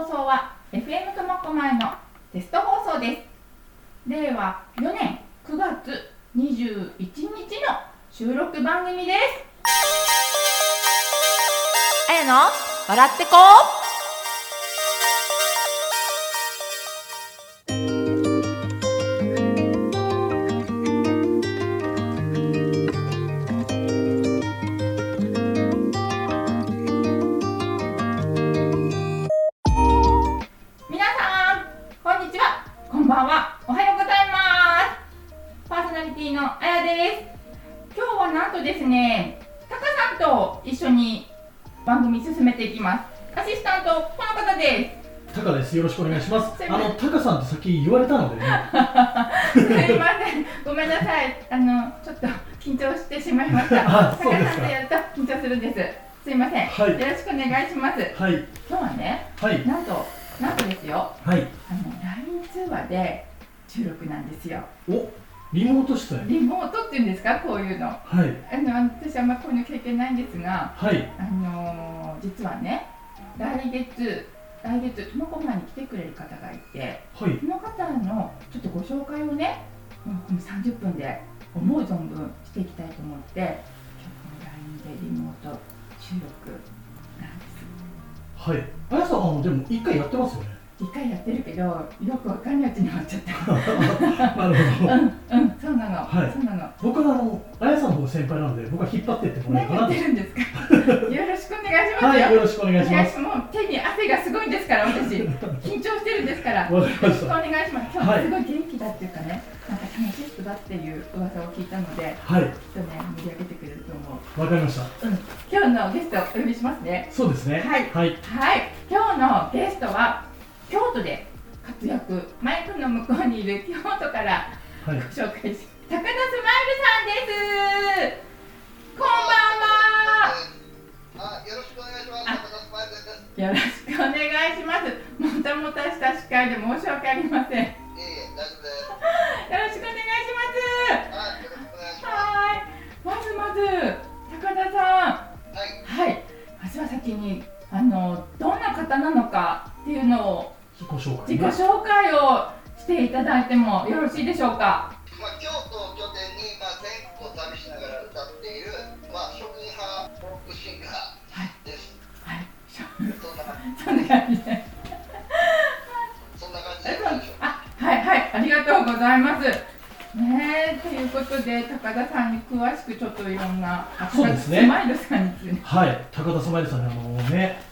放送は FM 苫小牧のテスト放送です。令和4年9月21日の収録番組です。あやの笑ってこしてしましたあそうですか。さんとやると緊張するんですすいません、はいよろしくお願いします。はい。今日はねはい。なんとなんとですよ。はい。あの LINE 通話で収録なんですよ。おリモート出演？リモートっていうんですか？こういうの。あはい。の私あんまこういうの経験ないんですがはい。あのー実はね来月来月苫小牧に来てくれる方がいてはい。その方のちょっとご紹介をねもうこの30分で思う存分していきたいと思って今日この LINE でリモート収録なんですはい。あやさんあのでも一回やってますよね。一回やってるけどよくわかんないうちに終わっちゃった。なるほど。うんうんそうなの、はい。そうなの。僕はあのあやさんの方が先輩なので僕は引っ張ってってもらえかなと。てるんですか？よろしくお願いしますよ、はいよろしくお願いします。もう手に汗がすごいんですから私。緊張してるんですから。よろしくおた。願いします。今日はすごい元気だっていうかね、なんか楽しい人だっていう噂を聞いたのではい。きっとね盛り上げてくれると思う。わかりました。うん。今日のゲストをお呼びしますね。そうですね。はい。はい。はい。今日のゲストは京都で活躍。マイクの向こうにいる京都からはい。ご紹介し高田スマイルさんです。こんばんは。あ、よろしくお願いします。あ。高田スマイルです。よろしくお願いします。もたもたした司会で申し訳ありません。よいえいえ、大丈夫です。ろしくお願いします。はい、まずまず高田さん。す。はい、はい。まずは先にあのどんな方なのかっていうのを自己紹介自己ね。紹介をしていただいてもよろしいでしょうか？まあ、京都を拠点に、まあ、全国を旅しながら歌っている、まあ、職人派フォークシンガーです。はい。そそんな感じ、そんな感じでそんな感じ。えで。あはいはいありがとうございます。ねえということで高田さんに詳しくちょっといろんなあそうですね。スマイルさんについて。はい高田スマイルさんにあのね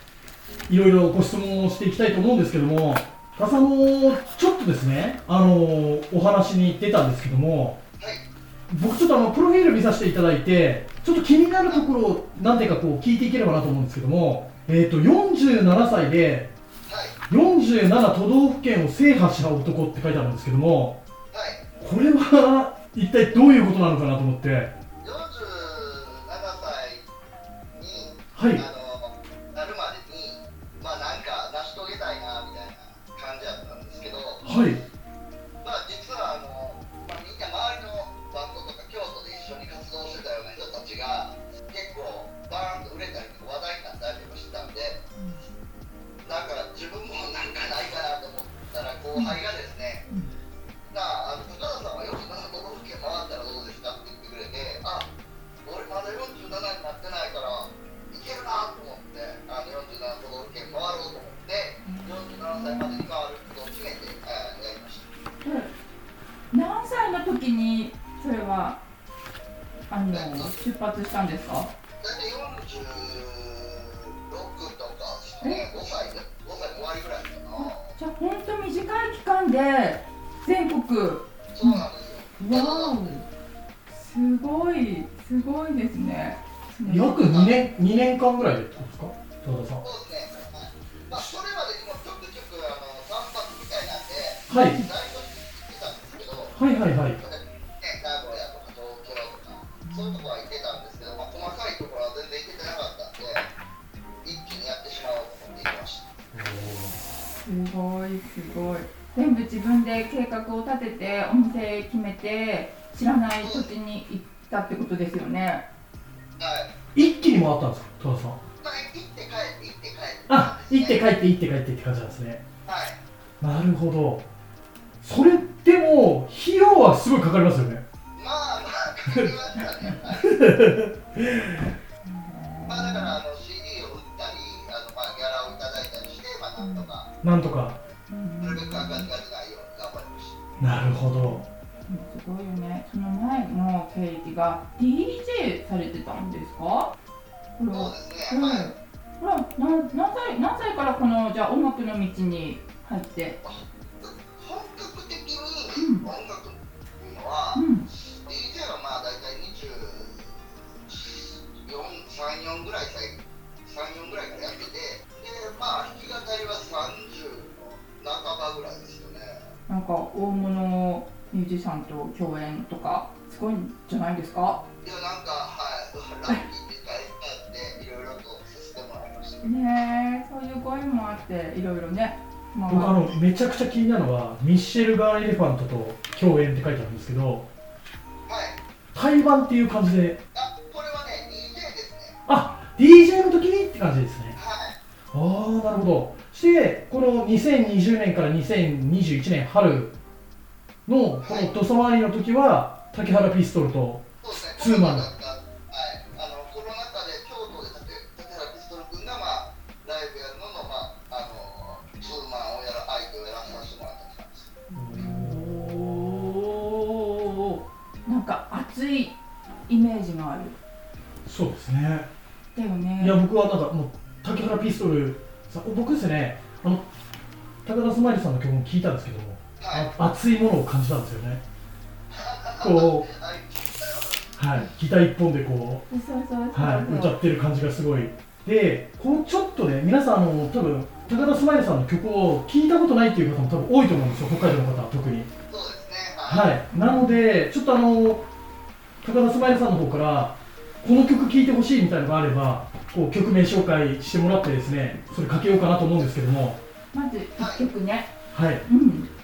いろいろご質問をしていきたいと思うんですけども高田さんあのちょっとですねあのお話に出たんですけどもはい、僕ちょっとあのプロフィール見させていただいてちょっと気になるところを何点かこう聞いていければなと思うんですけどもえっ、と47歳ではい、47都道府県を制覇した男って書いてあるんですけどもはい。これは一体どういうことなのかなと思って。47歳に、はいはいあの出発したんですか？大体46とかですかね、5歳で、5歳の終わりぐらいかな。じゃあ本当短い期間で全国。そうなんですよ。わおすごいすごいですね。約2年2年間ぐらいでってことですか？高田さん。そうですね。はい。まあ、それまでにもちょくちょく、あの、散髪みたいなんで、はい。大都市に行ってたんですけど、はいはいはい自分で計画を立ててお店決めて知らない土地に行ったってことですよねはい。一気に回ったんですか高田さんまあ、行って帰って、行って帰って。あ行って帰って行って帰ってって感じなんですねはい。なるほどそれでも費用はすごいかかりますよねまあまあ、かかりましたね。はい。まあだからあの CD を売ったり、あのまあギャラをいただいたりして、まあなんとか、なんとかほどすごいよね。その前の経歴が DJ されてたんですか？これそうは、ですね。うん、はい。これは何何歳何歳からこのじゃあ音楽の道に入って、本格的にうん音楽っていうのは、うん DJ はまあ大体24、3、4ぐらいさい、3、4ぐらいからやってて、で、まあ弾き語りは30の半ばぐらいです。なんか大物ミュージシャンと共演とかすごいんじゃないですか？いや、なんか、はい、ラッキーって大変って、いろいろとさせてもらいました。ねえ、そういうご縁もあっていろいろね。まあ僕あのめちゃくちゃ気になるのはミッシェルガン・エレファントと共演って書いてあるんですけどはい。対バンっていう感じであ、これはね、DJ ですね。あ DJ の時にって感じですねはい。ああなるほどしてこの2020年から2021年春のこの土佐回りの時は竹原ピストルとそうですね。ツーマンコロナ禍はい。あの、コロナ禍で京都で竹竹原ピストル君が、まあ、ライブやるのの、まあ、あの、ツーマンをやら、相手をやらさせてもらったって感じです。おーなんか熱いイメージがある。そうですねだよね。いや僕はなんかもう竹原ピストルさ僕ですねあの高田スマイルさんの曲も聞いたんですけどもはい。あ熱いものを感じたんですよね こはい。うはいギター一本でこうそうそうそうそう。はい、歌ってる感じがすごいでこのちょっとね皆さんあの多分高田スマイルさんの曲を聞いたことないっていう方も多分多いと思うんですよ北海道の方は特にそうですね。はい。はいなのでちょっとあの高田スマイルさんの方からこの曲聴いてほしいみたいなのがあればこう曲名紹介してもらってですねそれかけようかなと思うんですけども。まず一曲ね。はい。うん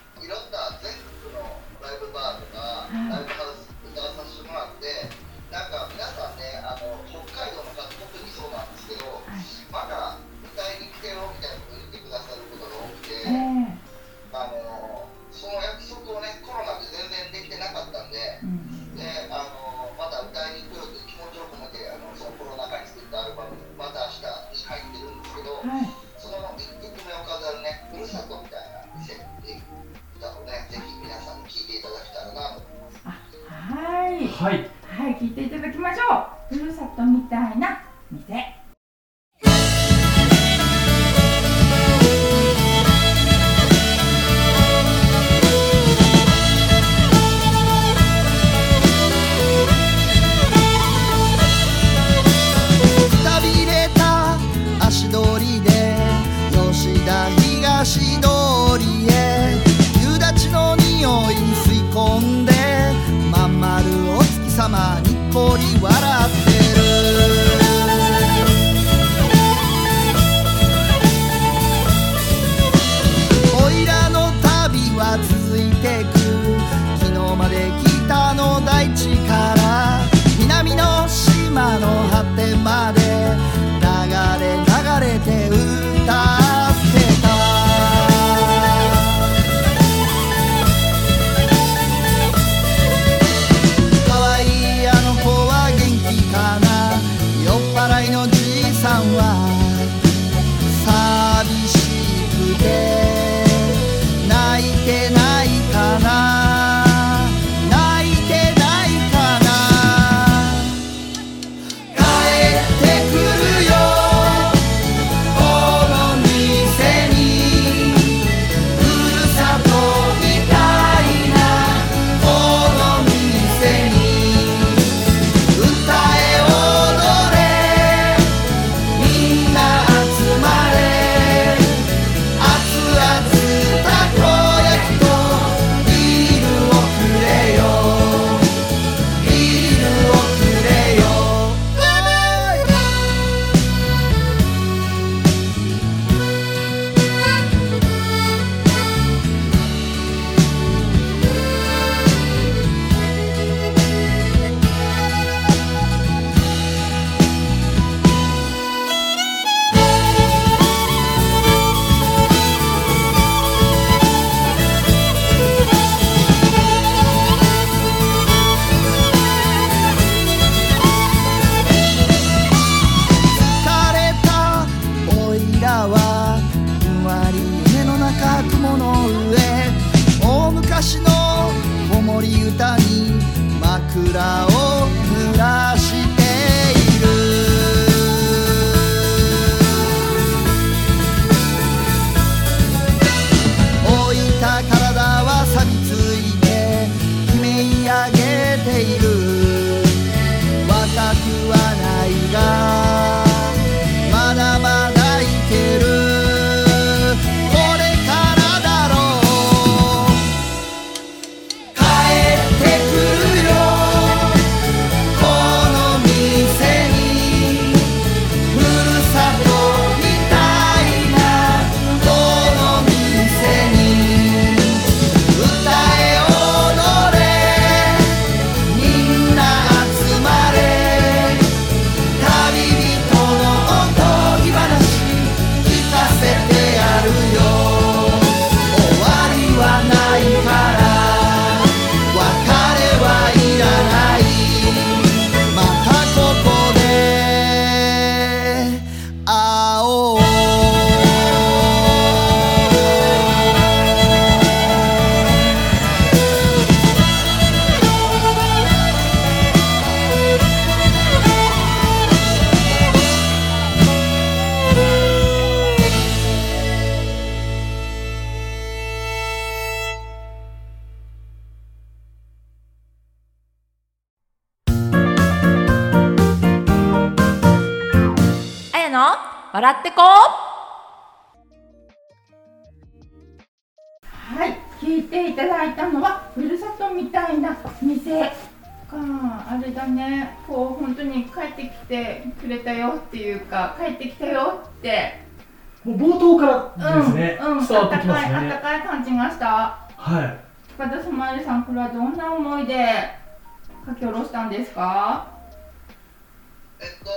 いただいたのはふるさとみたいな店か。あれだね。こう本当に帰ってきてくれたよっていうか帰ってきたよって。もう冒頭からですね、うんうん、伝わってきますあったかいあったねかい感じがした。はい。高田スマイルさんこれはどんな思いで書き下ろしたんですか？えっと、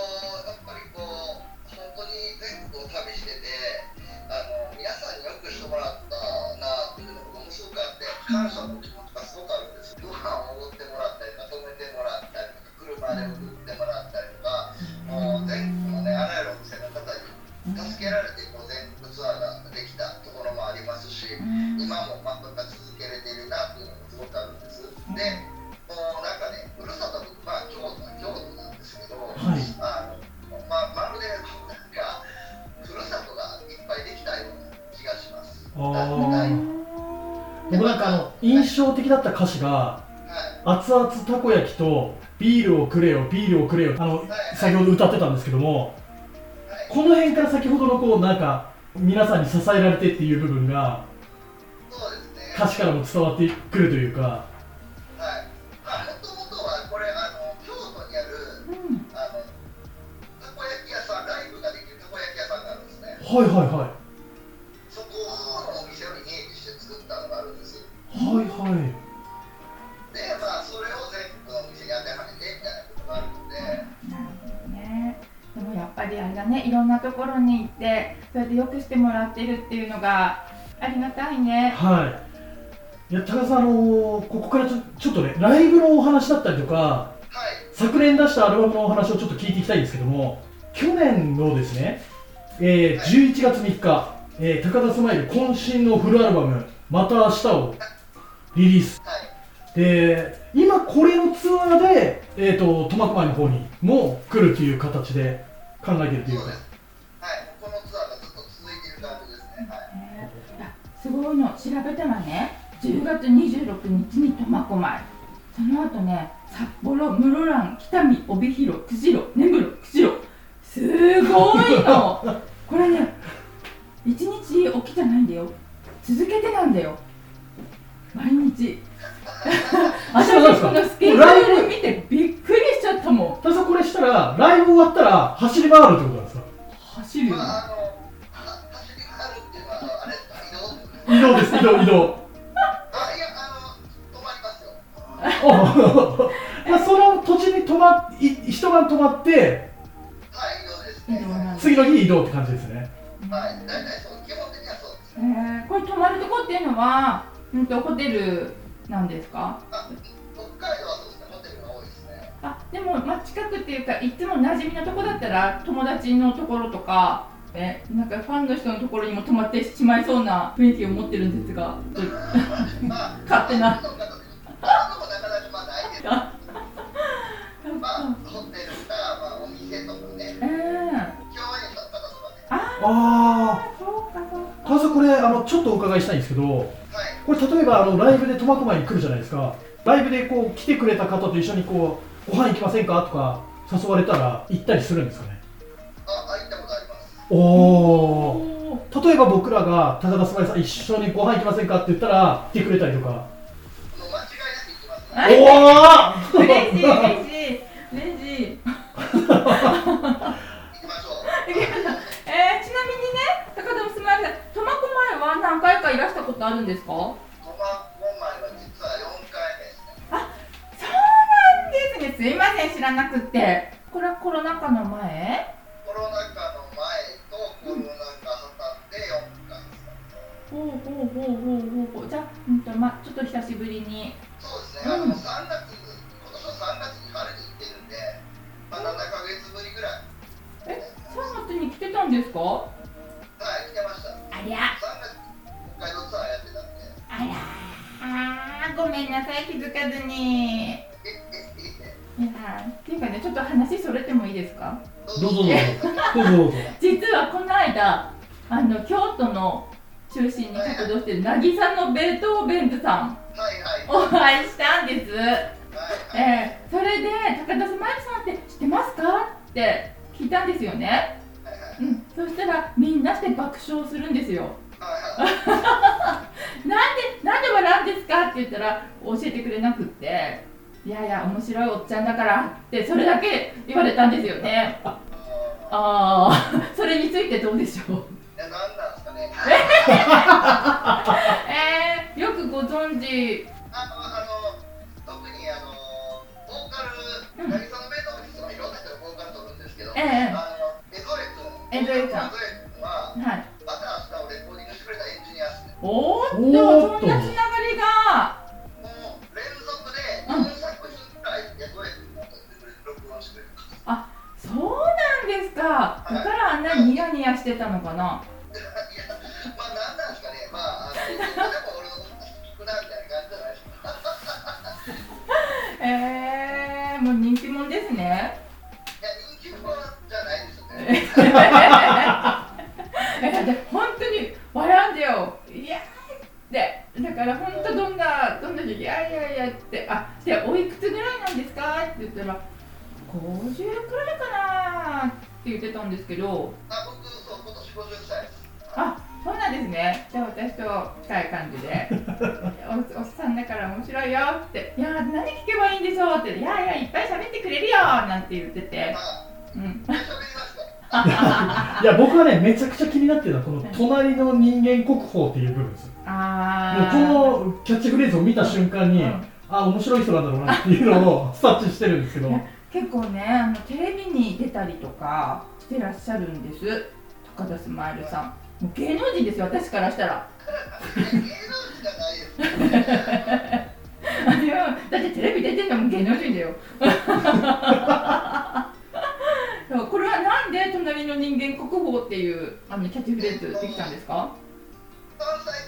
々たこ焼きとビールをくれよビールをくれよあの先ほど歌ってたんですけどもはい。この辺から先ほどのこうなんか皆さんに支えられてっていう部分が。歌詞からも伝わってくるというか。はい。まあもともとはこれあところに行って、そうやってよくしてもらってるっていうのがありがたいね。はいいや高田さんあのーここからちょちょっとねライブのお話だったりとかはい。昨年出したアルバムのお話をちょっと聞いていきたいんですけども去年のですね、えー11月3日、えー高田スマイル渾身のフルアルバム「また明日」をリリースはい。で今これのツアーで、えー、と苫小牧の方にも来るという形で考えてるというかそやすごいの調べたらね、10月26日に苫小牧、その後ね、札幌、室蘭、北見、帯広、釧路、根室、釧路、すごいの。これね、一日起きじゃないんだよ。続けてなんだよ。毎日。私そうなんですかこのスケジュール見てびっくりしちゃったもん。高田さんこれしたらライブ終わったら走り回るってことなんですか？走るよ。まあ、移動です移動移動あ、いや、あの、止まりますよ。まあその土地に泊まい一晩泊まってはい、移動ですね。移動なんだ次の日移動って感じですねはい、大体そう、基本的にはそうですえね。ー、これ泊まるとこっていうのは、うんとホテルなんですか？あ、北海道はそうですね、ホテルが多いですね。あ、でもまあ近くっていうかいつも馴染みのとこだったら友達のところとかえなんかファンの人のところにも泊まってしまいそうな雰囲気を持ってるんですがまあ、勝手な。ああこれあのちょっとお伺いしたいんですけどはい、これ例えばあのライブで苫小牧に来るじゃないですか。ライブでこう来てくれた方と一緒にこうご飯行きませんか？とか誘われたら行ったりするんですかね？おお例えば僕らが高田すさん一緒にご飯行きませんかって言ったら来てくれたりとかもう間違いなく行きますね。おお嬉しい嬉しい嬉しい行きましょう。えー、ちなみにね高田スマイルさん苫小牧は何回かいらしたことあるんですか？苫小牧は実は4回目ですね。そうなんですねすいません知らなくってこれはコロナ禍の前？コロナ禍の前とコロナ禍挟んで4回ですね。ほうほうほうほうほう。ほうじゃあ、うんとま、ちょっと久しぶりに。そうですね、あの3月、今年は3月に春に行ってるん。で、まあ、7ヶ月ぶりぐらい、え3月に来てたんですか？はい、来てました。ありゃ。3月、北海道ツアーやってたんで、あらあーごめんなさい気づかずに。いえ、え、やえ、ーっていうかねちょっと話それてもいいですか？どうぞどうぞ。どうぞどうぞ。実はこの間あの京都の中心に活動してる渚のベートーベンズさんお会いしたんです。はいはい、えー、それで高田スマイルさんって知ってますか？って聞いたんですよね。はいはい、うん。そしたらみんなして爆笑するんですよ。はいはい、なんでなんで笑うんですか？って言ったら教えてくれなくっていやいや面白いおっちゃんだからってそれだけ言われたんですよね。あああ それについてどうでしょう？のいや、なんなんですかね、えー、よくご存知？あの、あの、特にあの、ボーカル、渚のベートーベンズはいろんな人がボーカル取るんですけど、ええ。あの、エゾレ君、エは、はい。また明日をレコーディングしてくれたエンジニアですね。おーっおーっとと。そんなつながりがしてたのかな？いや、まあなんなんですかね、まあ、あのでも俺の聞くなみたいな感じじゃないですか。えー、もう人気者ですねいや、人気者じゃないですよね。めちゃくちゃ気になってるのはこの「隣の人間国宝」っていう部分です。もあうーこのキャッチフレーズを見た瞬間に、うん。あ面白い人なんだろうなっていうのを察知してるんですけど。結構ねあのテレビに出たりとかしてらっしゃるんです。高田スマイルさん。もう芸能人ですよ私からしたら。芸能人じゃない です。いやだってテレビ出てんのも芸能人だよ そうこれはなんで隣の人間国宝っていうあのキャッチフレーズできたんですか？関西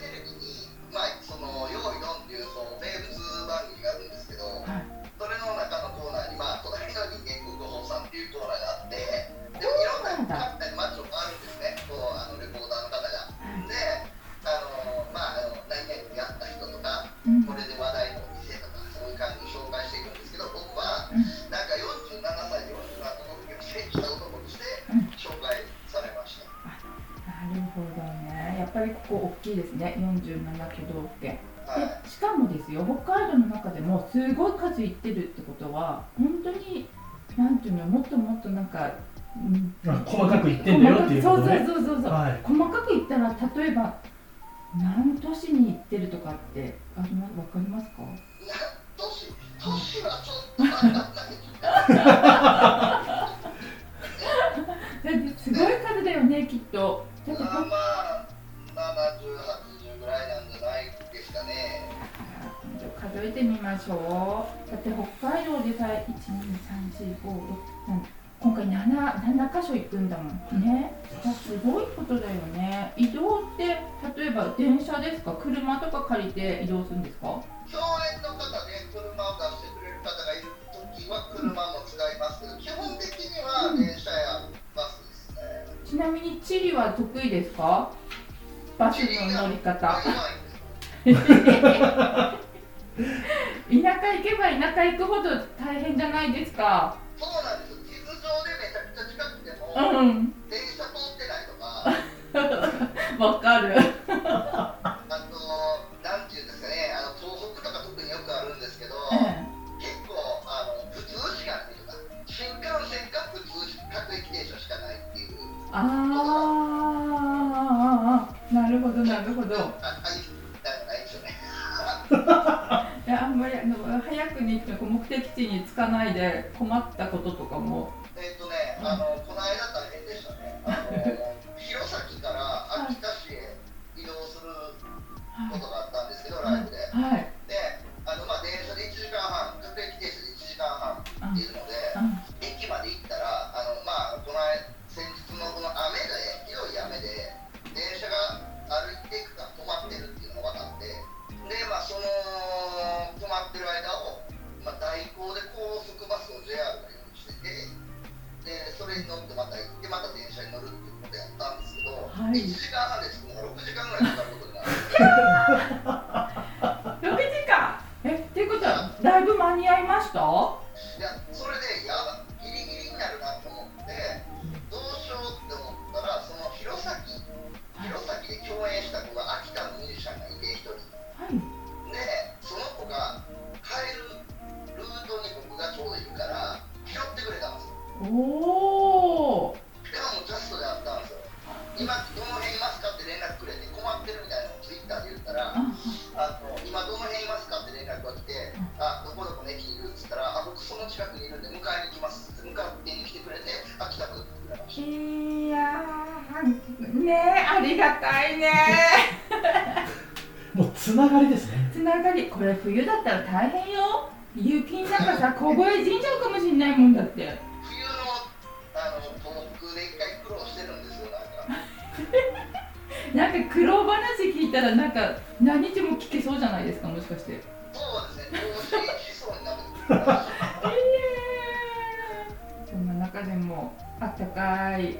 ぱりここ大きいですね。47都道府県。しかもですよ北海道の中でもすごい数いってるってことは本当になんていうのもっともっとなんか、うんあ細かく言ってんだよっていうことね。そうそうそうそうそう、はい。細かく言ったら例えば何都市に行ってるとかってあります？わかりますか？都市都市はちょっとわかんない。すごい数だよねきっと。だってまあ70、80ぐらいなんじゃないですかね。数えてみましょうだって北海道でさえ1 2 3 4 5 6 7今回 7, 7箇所行くんだもんね。じゃあすごいことだよね。移動って例えば電車ですか？車とか借りて移動するんですか？共演の方で車を出してくれる方がいるときは車も使いますけど、基本的には電車やバスですね。ちなみに地理は得意ですか？バスの乗り方。田舎行けば田舎行くほど大変じゃないですか。そうなんですよ。地図上でめちゃくちゃ近くても、うん。電車通ってないとか、わかるかも間ぐらいかかることになる。六時間えっていうことはだいぶ間に合いました？れ冬だったら大変よ。雪の中さ凍え死んじゃうかもしれないもんだって。冬のあので一回苦労してるんですよ、なんか。なんか苦労話聞いたらなんか何日も聞けそうじゃないですかもしかして。そうですね、しそうになる。んな中でもあったかい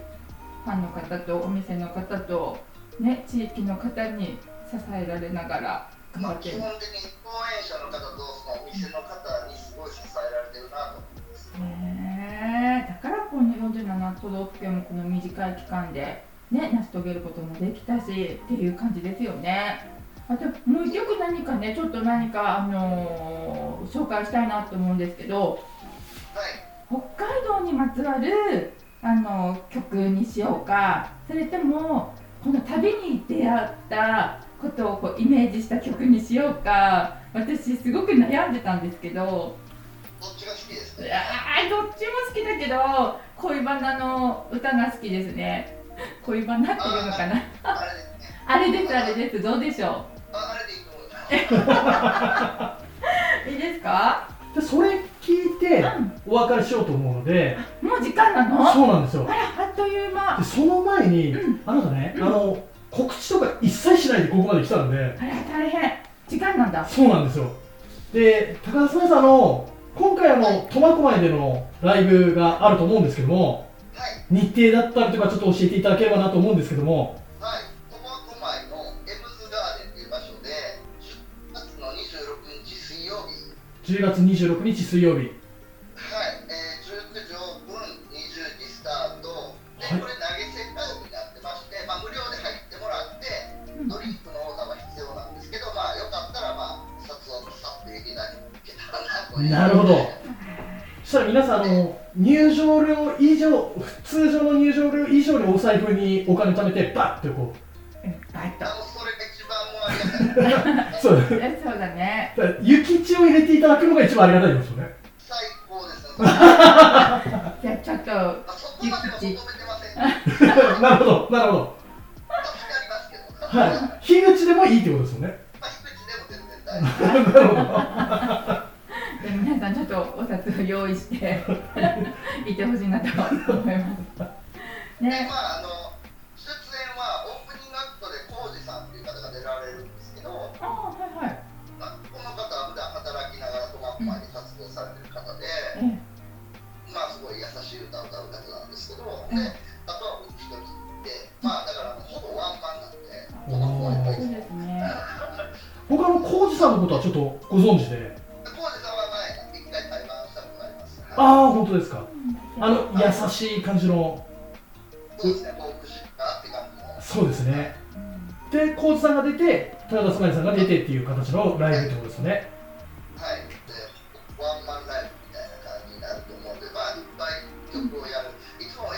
ファンの方とお店の方とね地域の方に支えられながら頑まあ、張って。る基本的に講演者の方とその方にすごい支えられてるなと思います。ねだからこの47都道府県もこの短い期間でね成し遂げることもできたしっていう感じですよね。あともう一曲何かねちょっと何かあのー紹介したいなと思うんですけどはい、北海道にまつわるあの曲にしようか。それともこの旅に出会ったことをこうイメージした曲にしようか。私すごく悩んでたんですけどどっちが好きですか？いやーどっちも好きだけど恋バナの歌が好きですね。恋バナっていうのかな？あれですね。あれですあれです。どうでしょああれでいいと思います。ういいですか？でそれ聞いてお別れしようと思うのでもう時間なの？そうなんですよ。あらあっという間。でその前に、あなたね、あの告知とか一切しないでここまで来たんで。あら大変時間なんだ。そうなんですよ。で高田さんの今回あの苫小牧でのライブがあると思うんですけどもはい。日程だったりとかちょっと教えていただければなと思うんですけども。はい、苫小牧のエムズガーデンという場所で、10月の26日水曜日、10月26日水曜日なるほどそしたら皆さんあの入場料以上通常の入場料以上にお財布にお金貯めてバッてこうんバイトあのそれが一番もうありがたい。う そうえそうだねだから雪地を入れていただくのが一番ありがたいですよね最高ですね。ま じゃあちょっとあ、そこまでは求めてません。なるほどなるほど。はい樋口でもいいってことですよねまあ、低地でも全然大丈夫。いで皆さんちょっとお札を用意して いてほしいなと思います。でね、まああの出演はオープニングアクトで浩二さんっていう方が出られるんですけど、ああはいはい。まあ、この方は普段働きながら苫小牧に活動されてる方で、ええまあすごい優しい歌を歌う方なんですけど、であとは僕一人で、まあだからほぼワンマンなんで、苫小牧そうボイスですね。僕あの浩二さんのことはちょっとご存知でああ本当ですか。うん。あの優しい感じの。そうですね、フォークシッカーって感じの。そうですね。うんで浩二さんが出て豊田スマイルさんが出てっていう形のライブってことですよね。はい、でワンマンライブみたいな感じになると思うんで、まあ、いっぱい曲をやる、いつもで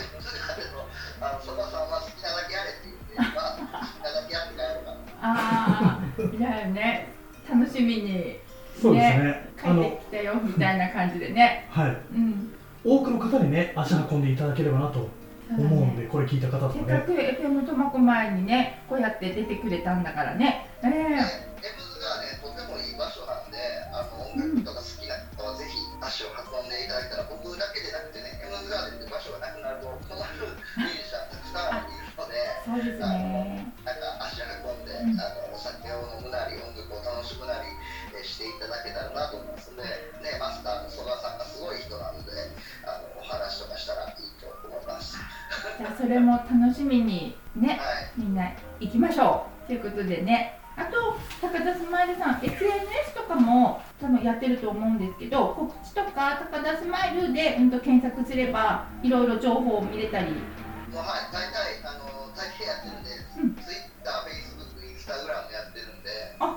のあのそばさんは好きなだけやれって言って、まあ、好きなだけやって帰るかな。ああ、いやね、楽しみにそうですね。帰あのってきたよみたいな感じでね。はい足運んでいただければなと思うんね。でこれ聞いた方とかねせっかく FM 苫小牧にね、こうやって出てくれたんだからね。えで、えガね、とてもいい場所なんで、あの音楽とか好きな人はぜひ足を運んでいただいたら、僕だけでなくてね、M ズガーデンって場所がなくなると困るミュージシャンたくさんいるので、そうですね。なんか足運んで、うんあのお酒を飲むなり、音楽を楽しむなり、えーしていただけたらなと思いますので、ね、マスターの曽我さんがれも楽しみにね、はい、みんな行きましょう。ということでね。あと、高田スマイルさん、SNS とかも多分やってると思うんですけど、告知とか高田スマイルで、うん、と検索すれば、いろいろ情報を見れたり、はい、大体、あの大抵やってるんで、うん Twitter、Facebook、Instagram やってるんで、あ、は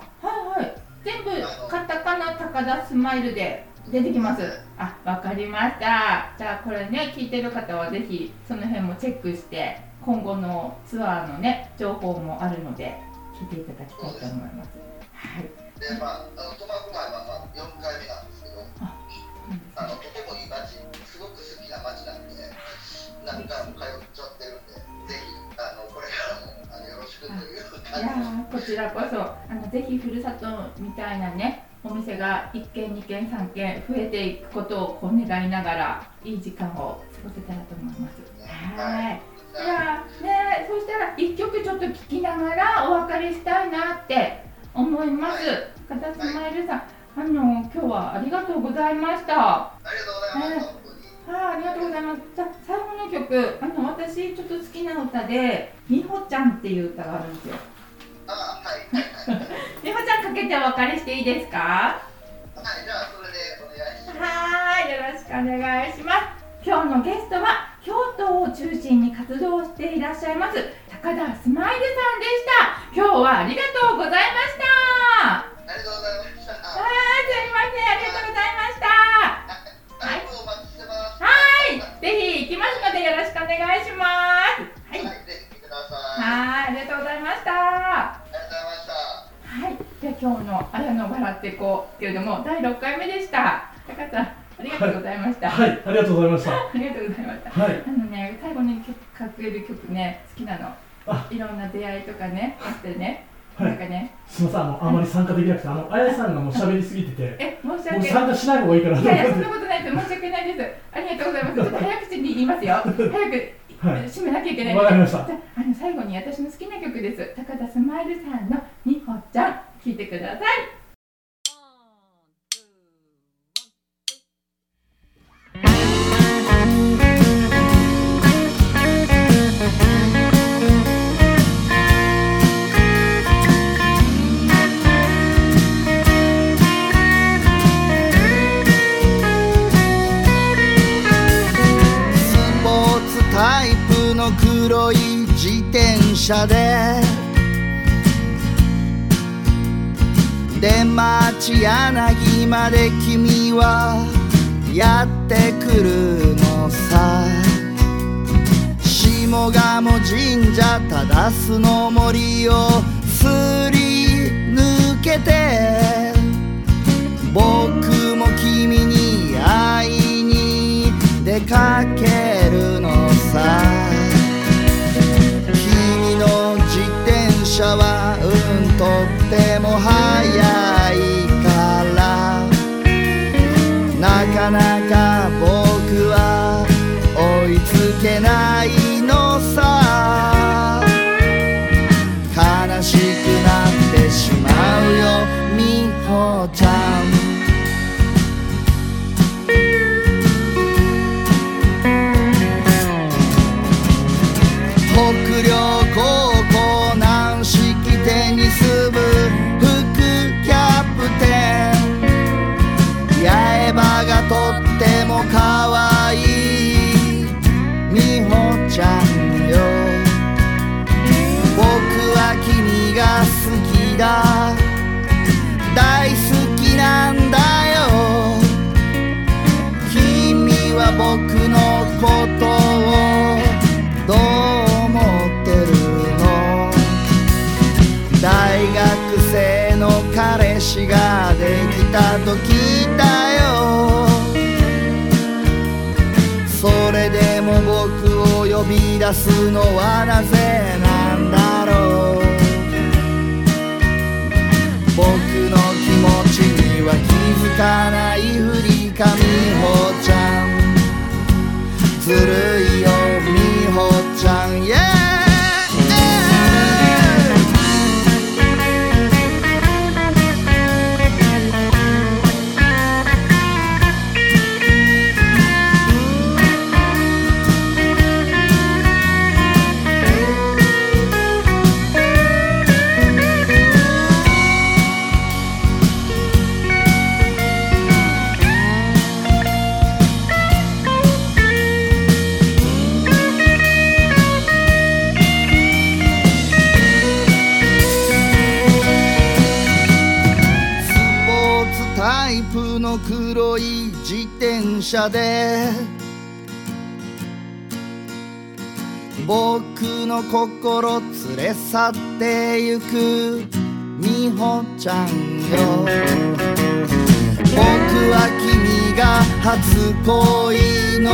いはい。全部カタカナ高田スマイルで出てきます。あ、わかりました。じゃあこれね聞いてる方はぜひその辺もチェックして今後のツアーのね情報もあるので聞いていただきたいと思います。はい。で、まあ、あの苫小牧はまあ4回目なんですけど、あのとてもいい街、すごく好きな街なんで、何回も通っちゃってるんで、ぜひあのこれからもあのよろしくというい感やじです。ーこちらこそあのぜひふるさとみたいなねお店が1軒2軒3軒増えていくことをこう願いながらいい時間を過ごせたらと思います。はい。いやーねそしたら一曲ちょっと聴きながらお別れしたいなって思います。高田スマイルさん、あの今日はありがとうございました。ありがとうございます、本当に。はい、ありがとうございます。じゃあ最後の曲、あの私ちょっと好きな歌でみほちゃんっていう歌があるんですよ。かけてお別れしていいですか？はい、じゃあそれでお願いします。はい、よろしくお願いします。今日のゲストは京都を中心に活動していらっしゃいます高田スマイルさんでした。今日はありがとうございました。ありがとうございました。はい、すみません、ありがとうございました。はい。はい、ぜひ行きますのでよろしくお願いします。い。はい、ありがとうございました。じゃあ今日のあやの笑っていこうけれども第6回目でした。高田さん、ありがとうございました。はいありがとうございましたありがとうございました。はいあのね、最後に曲かける曲ね、好きなのあ。いろんな出会いとかね、あってね、はいなんかね、すみませんあのあまり参加できなくてあのあやさんがもう喋りすぎててえ、申し僕訳参加しない方がいいかなといやいや、そんなことないです。申し訳ないです。ありがとうございます。ちょっと早口に言いますよ。早くはい締めなきゃいけないわかりましたあの最後に私の好きな曲です。高田スマイルさんのみほちゃん、聞いてください。スポーツタイプの黒い自転車で柳まで君はやってくるのさ。下鴨神社忠須の森をすり抜けて。僕も君に会いに出かけるのさ。君の自転車はうんとっても速い。なかなかたと聞いたよ。それでも僕を呼び出すのはなぜなんだろう。僕の気持ちには気づかないふりかみほちゃん。ずるいい自転車で僕の心連れ去ってゆく美穂ちゃんよ。僕は君が初恋の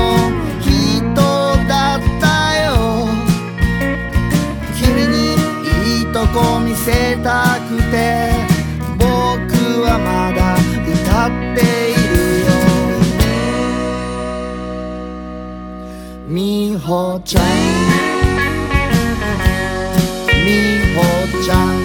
人だったよ。君にいいとこ見せたくて。僕はまだ歌って มีหัวใจ มีหัวใจ